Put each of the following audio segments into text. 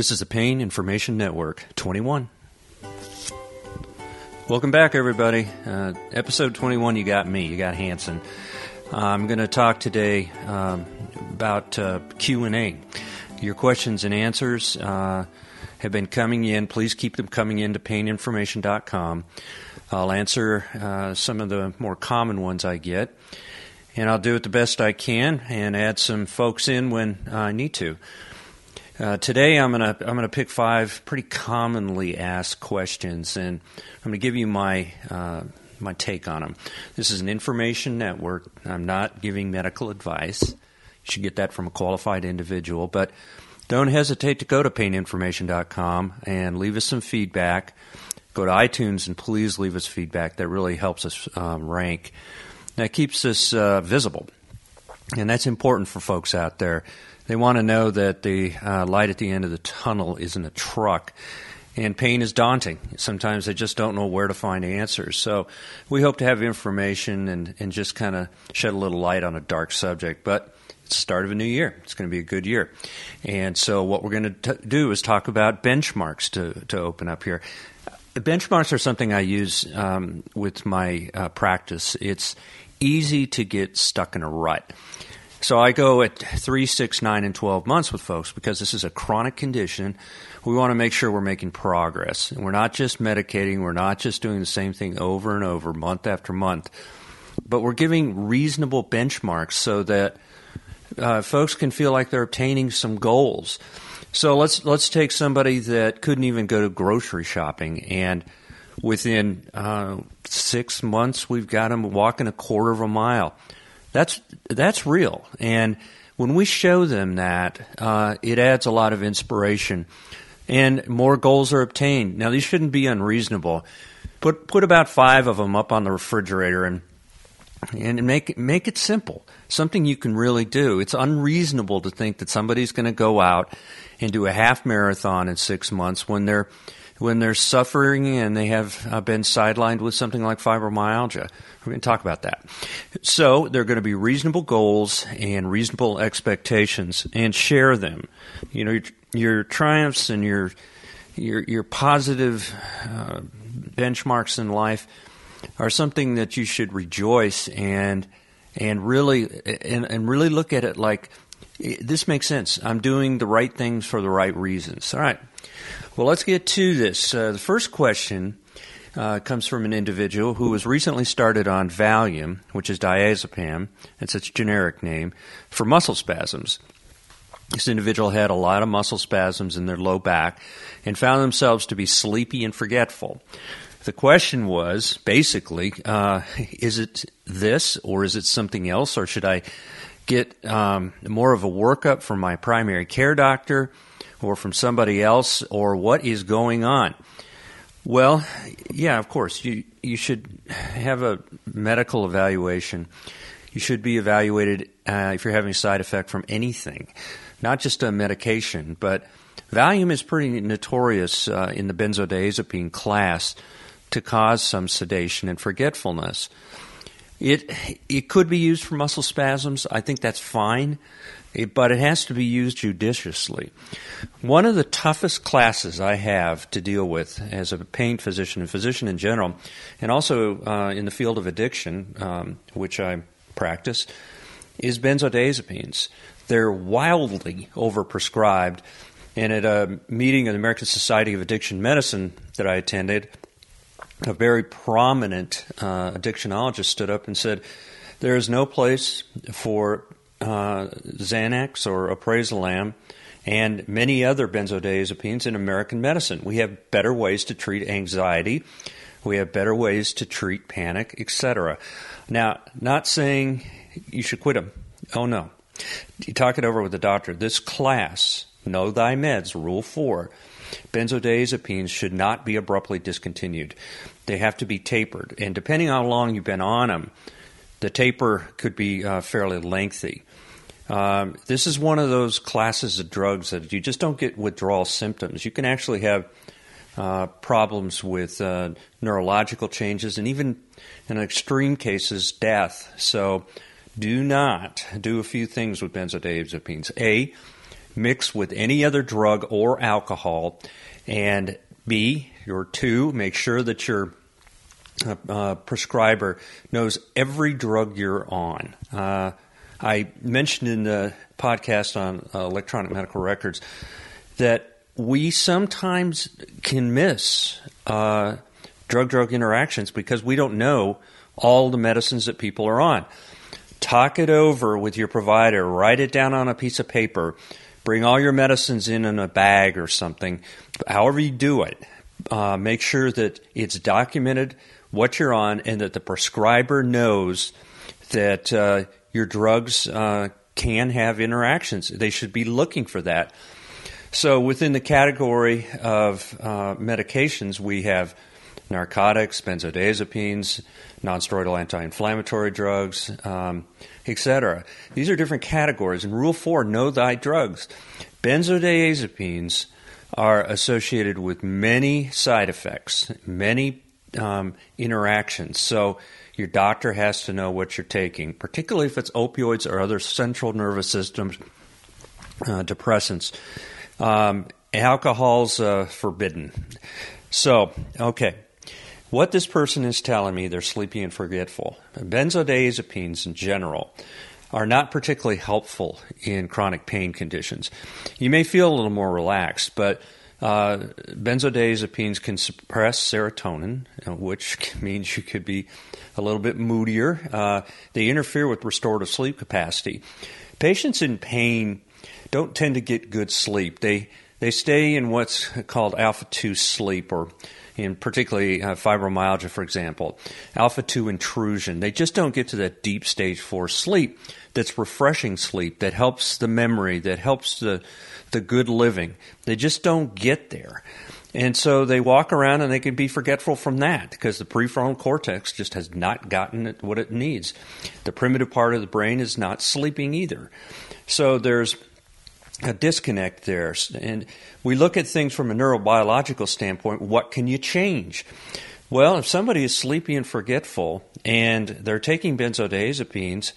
This is the Pain Information Network 21. Welcome back, everybody. Uh, episode 21, you got me, you got Hanson. I'm going to talk today um, about uh, Q&A. Your questions and answers uh, have been coming in. Please keep them coming in to paininformation.com. I'll answer uh, some of the more common ones I get, and I'll do it the best I can and add some folks in when I need to. Uh, today, I'm gonna I'm gonna pick five pretty commonly asked questions, and I'm gonna give you my uh, my take on them. This is an information network. I'm not giving medical advice. You should get that from a qualified individual, but don't hesitate to go to paininformation.com and leave us some feedback. Go to iTunes and please leave us feedback. That really helps us um, rank. That keeps us uh, visible, and that's important for folks out there. They want to know that the uh, light at the end of the tunnel isn't a truck. And pain is daunting. Sometimes they just don't know where to find answers. So we hope to have information and, and just kind of shed a little light on a dark subject. But it's the start of a new year. It's going to be a good year. And so what we're going to do is talk about benchmarks to, to open up here. Benchmarks are something I use um, with my uh, practice. It's easy to get stuck in a rut. So I go at three, six, nine, and 12 months with folks because this is a chronic condition. We want to make sure we're making progress. And we're not just medicating, we're not just doing the same thing over and over, month after month, but we're giving reasonable benchmarks so that uh, folks can feel like they're obtaining some goals. So let's let's take somebody that couldn't even go to grocery shopping, and within uh, six months, we've got them walking a quarter of a mile. That's that's real, and when we show them that, uh, it adds a lot of inspiration, and more goals are obtained. Now these shouldn't be unreasonable. Put put about five of them up on the refrigerator and and make make it simple. Something you can really do. It's unreasonable to think that somebody's going to go out and do a half marathon in six months when they're when they're suffering and they have uh, been sidelined with something like fibromyalgia. We're going to talk about that. So, there are going to be reasonable goals and reasonable expectations and share them. You know, your, your triumphs and your your, your positive uh, benchmarks in life are something that you should rejoice and and really and, and really look at it like this makes sense. I'm doing the right things for the right reasons. All right. Well, let's get to this. Uh, the first question uh, comes from an individual who was recently started on Valium, which is diazepam, it's its generic name, for muscle spasms. This individual had a lot of muscle spasms in their low back and found themselves to be sleepy and forgetful. The question was basically, uh, is it this or is it something else, or should I get um, more of a workup from my primary care doctor? Or from somebody else or what is going on? Well, yeah, of course. You you should have a medical evaluation. You should be evaluated uh, if you're having a side effect from anything, not just a medication. But Valium is pretty notorious uh, in the benzodiazepine class to cause some sedation and forgetfulness. It it could be used for muscle spasms. I think that's fine but it has to be used judiciously. One of the toughest classes I have to deal with as a pain physician and physician in general, and also uh, in the field of addiction, um, which I practice, is benzodiazepines. They're wildly overprescribed. And at a meeting of the American Society of Addiction Medicine that I attended, a very prominent uh, addictionologist stood up and said, There is no place for uh, Xanax or Alprazolam and many other benzodiazepines in American medicine. We have better ways to treat anxiety. We have better ways to treat panic, etc. Now, not saying you should quit them. Oh no. You talk it over with the doctor. This class, know thy meds, rule four. Benzodiazepines should not be abruptly discontinued. They have to be tapered. And depending on how long you've been on them, the taper could be uh, fairly lengthy. Um, this is one of those classes of drugs that you just don't get withdrawal symptoms. You can actually have uh, problems with uh, neurological changes and even in extreme cases, death. So do not do a few things with benzodiazepines. A, mix with any other drug or alcohol. And B, or two, make sure that your uh, uh, prescriber knows every drug you're on. I mentioned in the podcast on uh, electronic medical records that we sometimes can miss uh, drug drug interactions because we don't know all the medicines that people are on. Talk it over with your provider, write it down on a piece of paper, bring all your medicines in in a bag or something. However, you do it, uh, make sure that it's documented what you're on and that the prescriber knows that uh, your drugs uh, can have interactions. They should be looking for that. So, within the category of uh, medications, we have narcotics, benzodiazepines, nonsteroidal anti-inflammatory drugs, um, etc. These are different categories. In Rule Four, know thy drugs. Benzodiazepines are associated with many side effects, many um, interactions. So your doctor has to know what you're taking, particularly if it's opioids or other central nervous system uh, depressants. Um, alcohol's uh, forbidden. So, okay. What this person is telling me, they're sleepy and forgetful. Benzodiazepines in general are not particularly helpful in chronic pain conditions. You may feel a little more relaxed, but uh, benzodiazepines can suppress serotonin, uh, which means you could be a little bit moodier. Uh, they interfere with restorative sleep capacity. Patients in pain don't tend to get good sleep. They they stay in what's called alpha two sleep, or in particularly uh, fibromyalgia, for example, alpha two intrusion. They just don't get to that deep stage four sleep that's refreshing sleep that helps the memory, that helps the the good living. They just don't get there. And so they walk around and they can be forgetful from that because the prefrontal cortex just has not gotten what it needs. The primitive part of the brain is not sleeping either. So there's a disconnect there. And we look at things from a neurobiological standpoint. What can you change? Well, if somebody is sleepy and forgetful and they're taking benzodiazepines,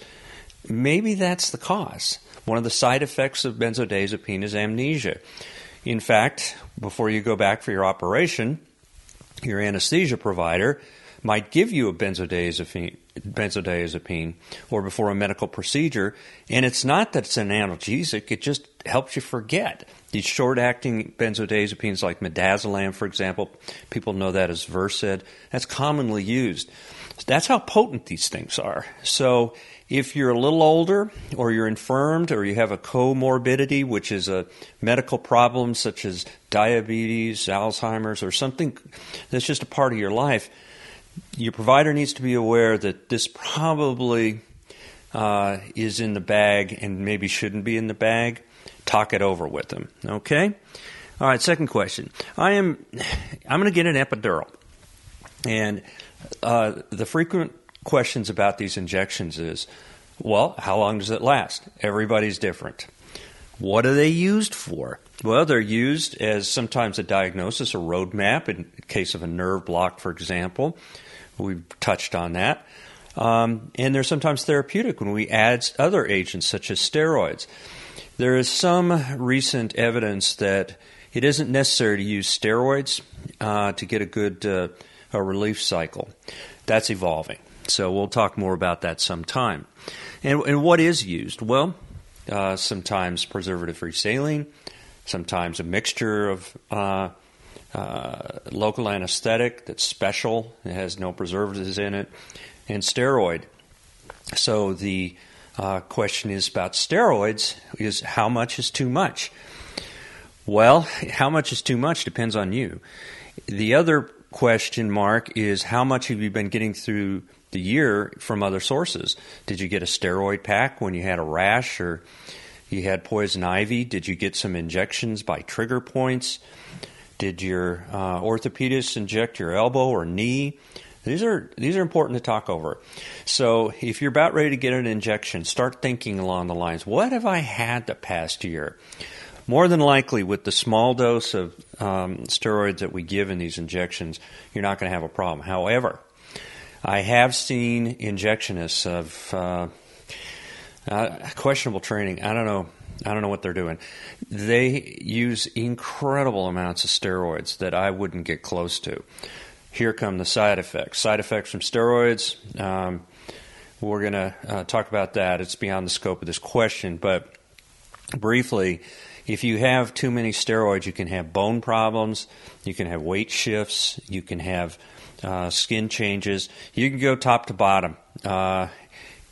maybe that's the cause. One of the side effects of benzodiazepine is amnesia. In fact, before you go back for your operation, your anesthesia provider might give you a benzodiazepine, benzodiazepine or before a medical procedure, and it's not that it's an analgesic, it just helps you forget. These short acting benzodiazepines like midazolam, for example, people know that as Versed, that's commonly used. That's how potent these things are. So if you're a little older, or you're infirmed, or you have a comorbidity, which is a medical problem such as diabetes, Alzheimer's, or something that's just a part of your life, your provider needs to be aware that this probably uh, is in the bag and maybe shouldn't be in the bag. Talk it over with them. Okay. All right. Second question. I am. I'm going to get an epidural, and uh, the frequent questions about these injections is well, how long does it last? Everybody's different. What are they used for? Well, they're used as sometimes a diagnosis, a roadmap in case of a nerve block, for example. We've touched on that. Um, and they're sometimes therapeutic when we add other agents such as steroids. There is some recent evidence that it isn't necessary to use steroids uh, to get a good uh, a relief cycle. That's evolving. So we'll talk more about that sometime. And, and what is used? Well, uh, sometimes preservative free saline, sometimes a mixture of uh, uh, local anesthetic that's special, it has no preservatives in it, and steroid. So the uh, question is about steroids is how much is too much? Well, how much is too much depends on you. The other question mark is how much have you been getting through the year from other sources. Did you get a steroid pack when you had a rash or you had poison ivy? Did you get some injections by trigger points? Did your uh, orthopedist inject your elbow or knee? These are these are important to talk over. So if you're about ready to get an injection, start thinking along the lines: What have I had the past year? More than likely, with the small dose of um, steroids that we give in these injections, you're not going to have a problem. However, I have seen injectionists of uh, uh, questionable training. I don't know I don't know what they're doing. They use incredible amounts of steroids that I wouldn't get close to. Here come the side effects. Side effects from steroids. Um, we're going to uh, talk about that. It's beyond the scope of this question, but briefly, if you have too many steroids, you can have bone problems, you can have weight shifts, you can have uh, skin changes. You can go top to bottom. Uh,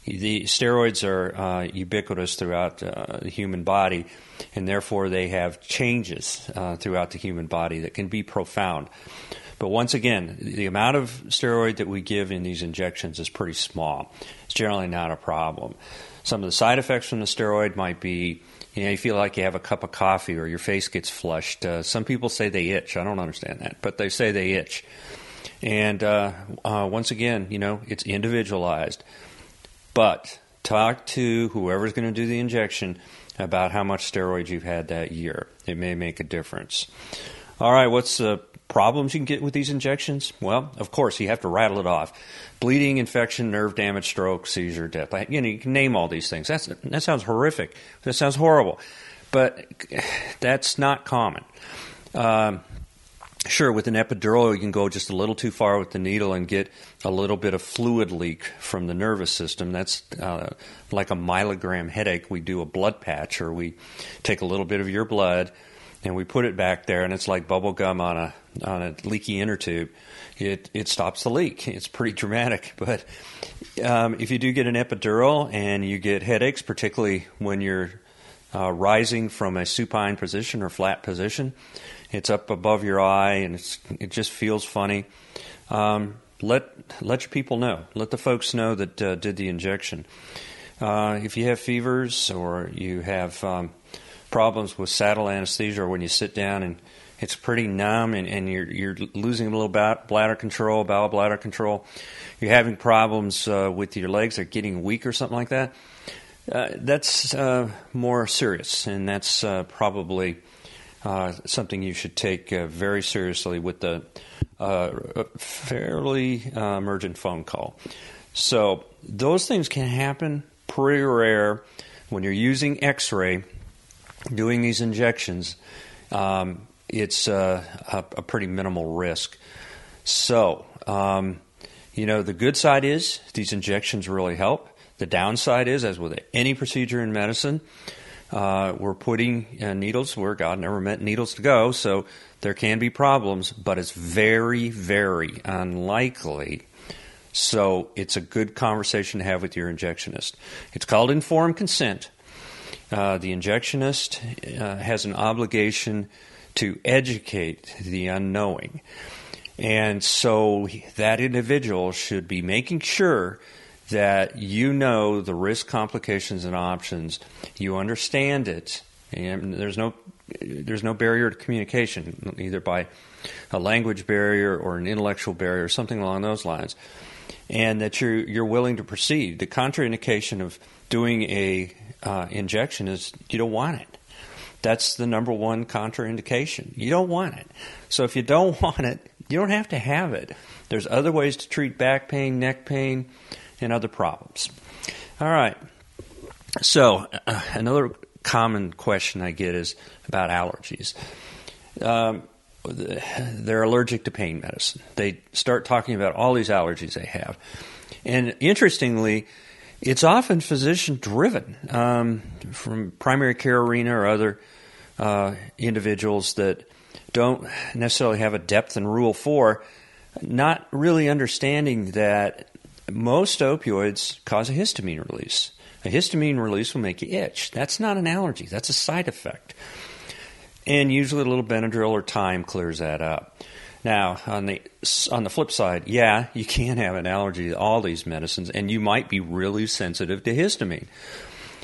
the steroids are uh, ubiquitous throughout uh, the human body, and therefore they have changes uh, throughout the human body that can be profound. But once again, the amount of steroid that we give in these injections is pretty small. It's generally not a problem. Some of the side effects from the steroid might be you know, you feel like you have a cup of coffee or your face gets flushed. Uh, some people say they itch. I don't understand that, but they say they itch. And uh, uh, once again, you know, it's individualized. But talk to whoever's going to do the injection about how much steroids you've had that year. It may make a difference. All right, what's the problems you can get with these injections? Well, of course, you have to rattle it off. Bleeding, infection, nerve damage, stroke, seizure, death. You know, you can name all these things. That's, that sounds horrific. That sounds horrible. But that's not common. Um, Sure, with an epidural, you can go just a little too far with the needle and get a little bit of fluid leak from the nervous system. That's uh, like a myelogram headache. We do a blood patch, or we take a little bit of your blood and we put it back there, and it's like bubble gum on a on a leaky inner tube. It it stops the leak. It's pretty dramatic, but um, if you do get an epidural and you get headaches, particularly when you're uh, rising from a supine position or flat position it's up above your eye and it just feels funny. Um, let let your people know. Let the folks know that uh, did the injection. Uh, if you have fevers or you have um, problems with saddle anesthesia, or when you sit down and it's pretty numb and, and you're you're losing a little bladder control, bowel bladder control, you're having problems uh, with your legs, are getting weak or something like that. Uh, that's uh, more serious, and that's uh, probably uh, something you should take uh, very seriously with the uh, fairly emergent phone call. So those things can happen pretty rare when you're using X-ray, doing these injections. Um, it's uh, a, a, pretty minimal risk. So, um, you know, the good side is these injections really help. The downside is, as with any procedure in medicine, uh, we're putting uh, needles where God never meant needles to go, so there can be problems, but it's very, very unlikely. So it's a good conversation to have with your injectionist. It's called informed consent. Uh, the injectionist uh, has an obligation to educate the unknowing. And so that individual should be making sure that you know the risk, complications, and options. You understand it, and there's no there's no barrier to communication, either by a language barrier or an intellectual barrier, or something along those lines, and that you're you're willing to proceed. The contraindication of doing a uh, injection is you don't want it. That's the number one contraindication. You don't want it. So if you don't want it, you don't have to have it. There's other ways to treat back pain, neck pain, and other problems. All right. So, uh, another common question I get is about allergies. Um, they're allergic to pain medicine. They start talking about all these allergies they have. And interestingly, it's often physician driven um, from primary care arena or other uh, individuals that don't necessarily have a depth in Rule 4, not really understanding that most opioids cause a histamine release. A histamine release will make you itch. That's not an allergy, that's a side effect. And usually a little Benadryl or time clears that up. Now, on the on the flip side, yeah, you can have an allergy to all these medicines, and you might be really sensitive to histamine.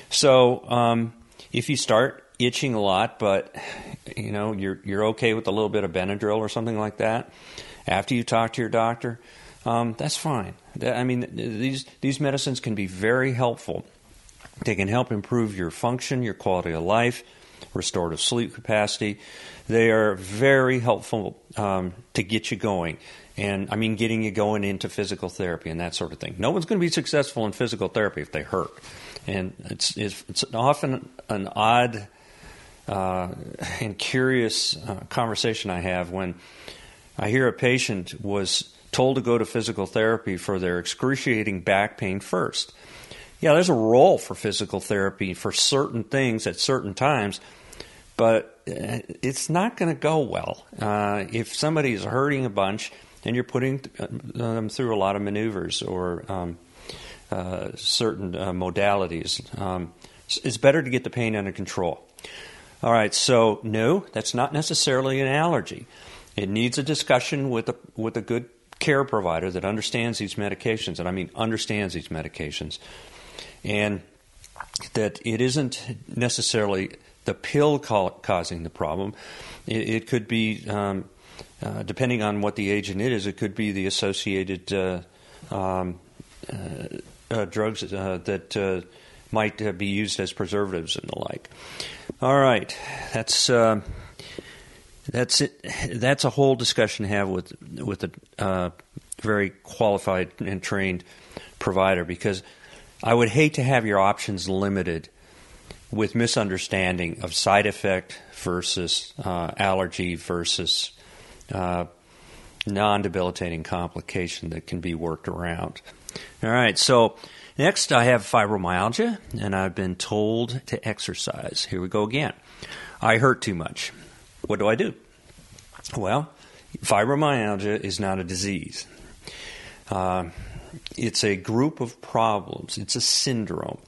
So, um, if you start itching a lot, but you know you're you're okay with a little bit of Benadryl or something like that, after you talk to your doctor, um, that's fine. I mean, these these medicines can be very helpful. They can help improve your function, your quality of life, restorative sleep capacity. They are very helpful um, to get you going. And I mean, getting you going into physical therapy and that sort of thing. No one's going to be successful in physical therapy if they hurt. and it's it's, it's often an odd uh, and curious uh, conversation I have when I hear a patient was told to go to physical therapy for their excruciating back pain first. Yeah, there's a role for physical therapy for certain things at certain times, but uh, it's not going to go well. Uh, if somebody is hurting a bunch and you're putting uh, them through a lot of maneuvers or um, uh, certain uh, modalities, um, it's better to get the pain under control. All right, so no, that's not necessarily an allergy. It needs a discussion with a with a good care provider that understands these medications, and I mean understands these medications, and that it isn't necessarily the pill causing the problem. It, it could be, um, uh, depending on what the agent is, it could be the associated uh, um, uh, uh drugs uh, that uh, might be used as preservatives and the like. All right, that's that's it. That's a whole discussion to have with with a very qualified and trained provider because I would hate to have your options limited with misunderstanding of side effect versus uh, allergy versus uh, non debilitating complication that can be worked around. All right, so next I have fibromyalgia, and I've been told to exercise. Here we go again. I hurt too much. What do I do? Well, fibromyalgia is not a disease. Uh, it's a group of problems. It's a syndrome.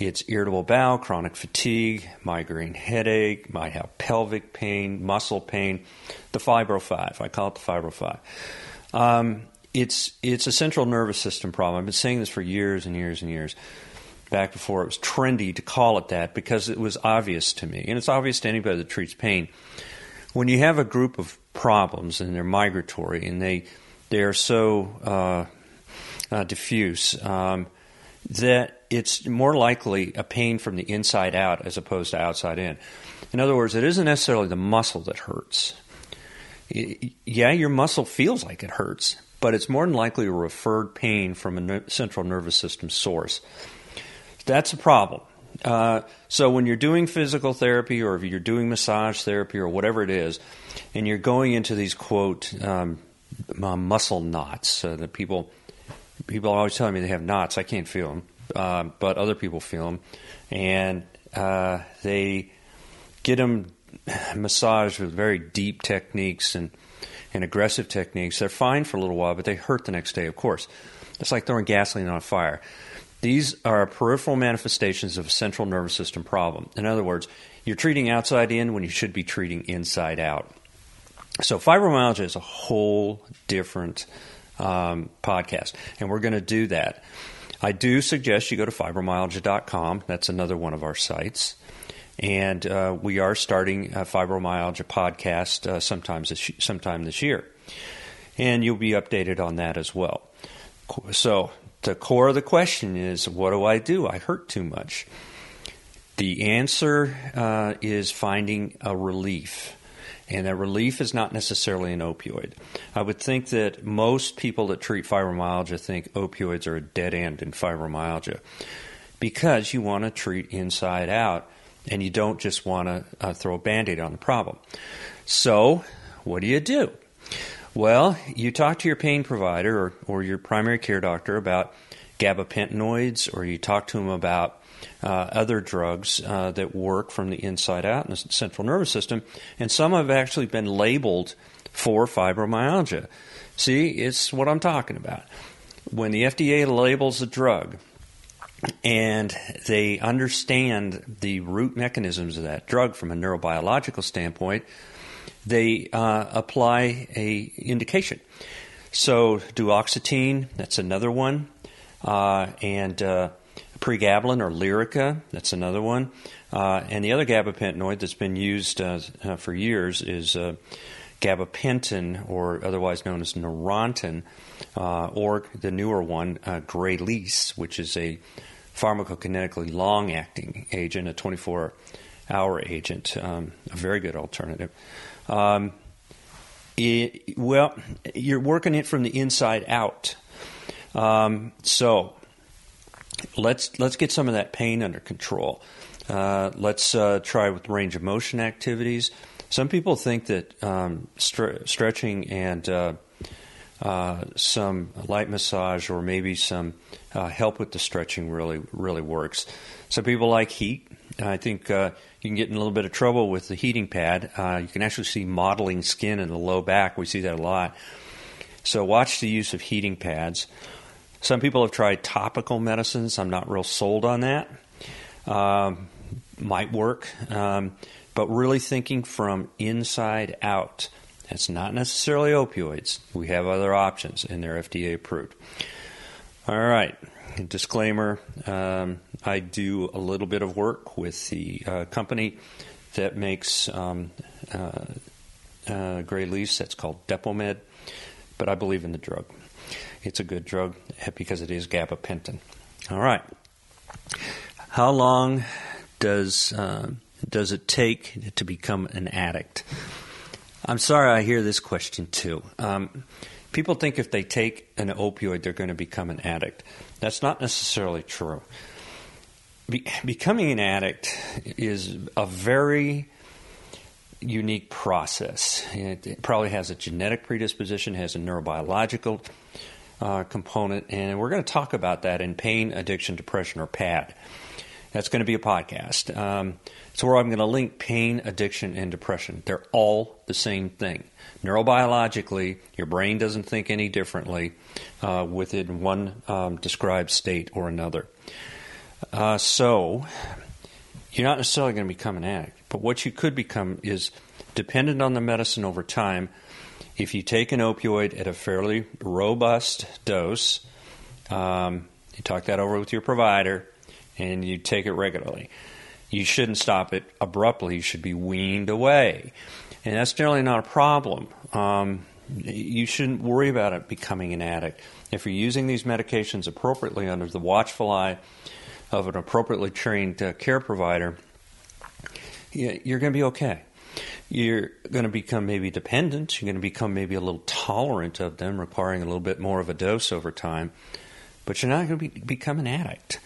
It's irritable bowel, chronic fatigue, migraine headache, might have pelvic pain, muscle pain, the fibro five. I call it the fibro five. Um, it's it's a central nervous system problem. I've been saying this for years and years and years back before it was trendy to call it that because it was obvious to me, and it's obvious to anybody that treats pain. When you have a group of problems and they're migratory and they they are so uh, uh, diffuse um, that it's more likely a pain from the inside out as opposed to outside in. In other words, it isn't necessarily the muscle that hurts. yeah, your muscle feels like it hurts, but it's more than likely a referred pain from a central nervous system source. That's a problem. Uh, so when you're doing physical therapy or if you're doing massage therapy or whatever it is, and you're going into these quote um, muscle knots uh, that people people always tell me they have knots. I can't feel them, uh, but other people feel them, and uh, they get them massaged with very deep techniques and and aggressive techniques. They're fine for a little while, but they hurt the next day. Of course, it's like throwing gasoline on a fire. These are peripheral manifestations of a central nervous system problem. In other words, you're treating outside in when you should be treating inside out. So, fibromyalgia is a whole different um, podcast, and we're going to do that. I do suggest you go to fibromyalgia.com. That's another one of our sites. And uh, we are starting a fibromyalgia podcast uh, sometime, this, sometime this year. And you'll be updated on that as well. So, the core of the question is what do I do? I hurt too much. The answer uh, is finding a relief. And that relief is not necessarily an opioid. I would think that most people that treat fibromyalgia think opioids are a dead end in fibromyalgia because you want to treat inside out and you don't just want to uh, throw a band aid on the problem. So, what do you do? Well, you talk to your pain provider or, or your primary care doctor about gabapentinoids, or you talk to them about other drugs uh, that work from the inside out in the central nervous system, and some have actually been labeled for fibromyalgia. See, it's what I'm talking about. When the FDA labels a drug and they understand the root mechanisms of that drug from a neurobiological standpoint, they uh, apply a indication. So duloxetine, that's another one, uh, and uh, pregabalin or Lyrica, that's another one, uh, and the other gabapentinoid that's been used uh, uh, for years is gabapentin, or otherwise known as Neurontin, or the newer one, uh, Gralise, which is a pharmacokinetically long-acting agent, a 24-hour agent, um, a very good alternative. Um, it, well, you're working it from the inside out. Um, so, let's let's get some of that pain under control. Uh, let's uh, try with range of motion activities. Some people think that um, stre- stretching and uh, uh, some light massage or maybe some uh, help with the stretching really really works. Some people like heat. I think uh, you can get in a little bit of trouble with the heating pad. you can actually see mottling skin in the low back. We see that a lot. So watch the use of heating pads. Some people have tried topical medicines. I'm not real sold on that. Um, might work, um, but really thinking from inside out. It's not necessarily opioids. We have other options, and they're FDA approved. All right. Disclaimer um, I do a little bit of work with the uh, company that makes um, uh, uh, Gralise. That's called Depomed, but I believe in the drug. It's a good drug because it is gabapentin. All right. How long does uh, does it take to become an addict? I'm sorry, I hear this question too. Um, people think if they take an opioid, they're going to become an addict. That's not necessarily true. Be- becoming an addict is a very unique process. It, it, probably has a genetic predisposition, has a neurobiological uh, component, and we're going to talk about that in pain, addiction, depression, or PAD. That's going to be a podcast. Um, so where I'm going to link pain, addiction, and depression. They're all the same thing. Neurobiologically, your brain doesn't think any differently uh, within one um, described state or another. Uh, so you're not necessarily going to become an addict, but what you could become is dependent on the medicine over time if you take an opioid at a fairly robust dose, um, you talk that over with your provider, and you take it regularly. You shouldn't stop it abruptly. You should be weaned away. And that's generally not a problem. Um, you shouldn't worry about it becoming an addict. If you're using these medications appropriately under the watchful eye of an appropriately trained uh, care provider, you're going to be okay you're going to become maybe dependent. You're going to become maybe a little tolerant of them, requiring a little bit more of a dose over time. But you're not going to be, become an addict.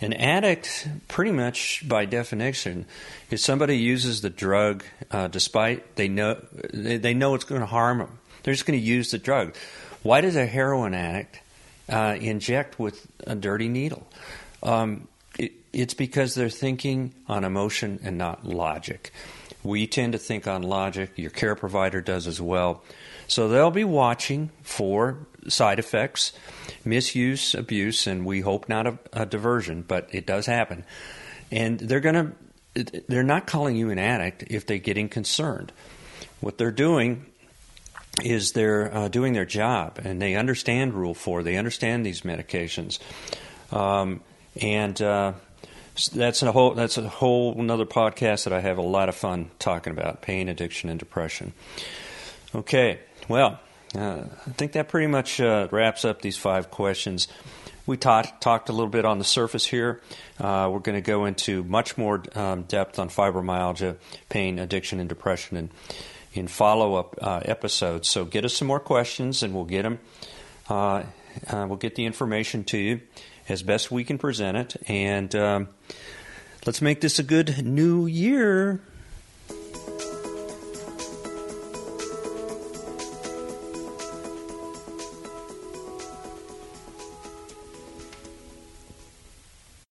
An addict, pretty much by definition, is somebody uses the drug uh, despite they know they, they, know it's going to harm them. They're just going to use the drug. Why does a heroin addict uh, inject with a dirty needle? Um, it, it's because they're thinking on emotion and not logic. We tend to think on logic. Your care provider does as well. So they'll be watching for side effects, misuse, abuse, and we hope not a, a diversion, but it does happen. And they're going to they're not calling you an addict if they're getting concerned. What they're doing is they're uh, doing their job and they understand Rule 4, they understand these medications. Um, and uh, that's a whole that's a whole another podcast that I have a lot of fun talking about pain, addiction, and depression. Okay, well, uh, I think that pretty much uh, wraps up these five questions. We talked talked a little bit on the surface here. Uh, we're going to go into much more um, depth on fibromyalgia, pain, addiction, and depression, and in follow up uh, episodes. So get us some more questions, and we'll get them. Uh, uh, we'll get the information to you as best we can present it. And um, let's make this a good new year.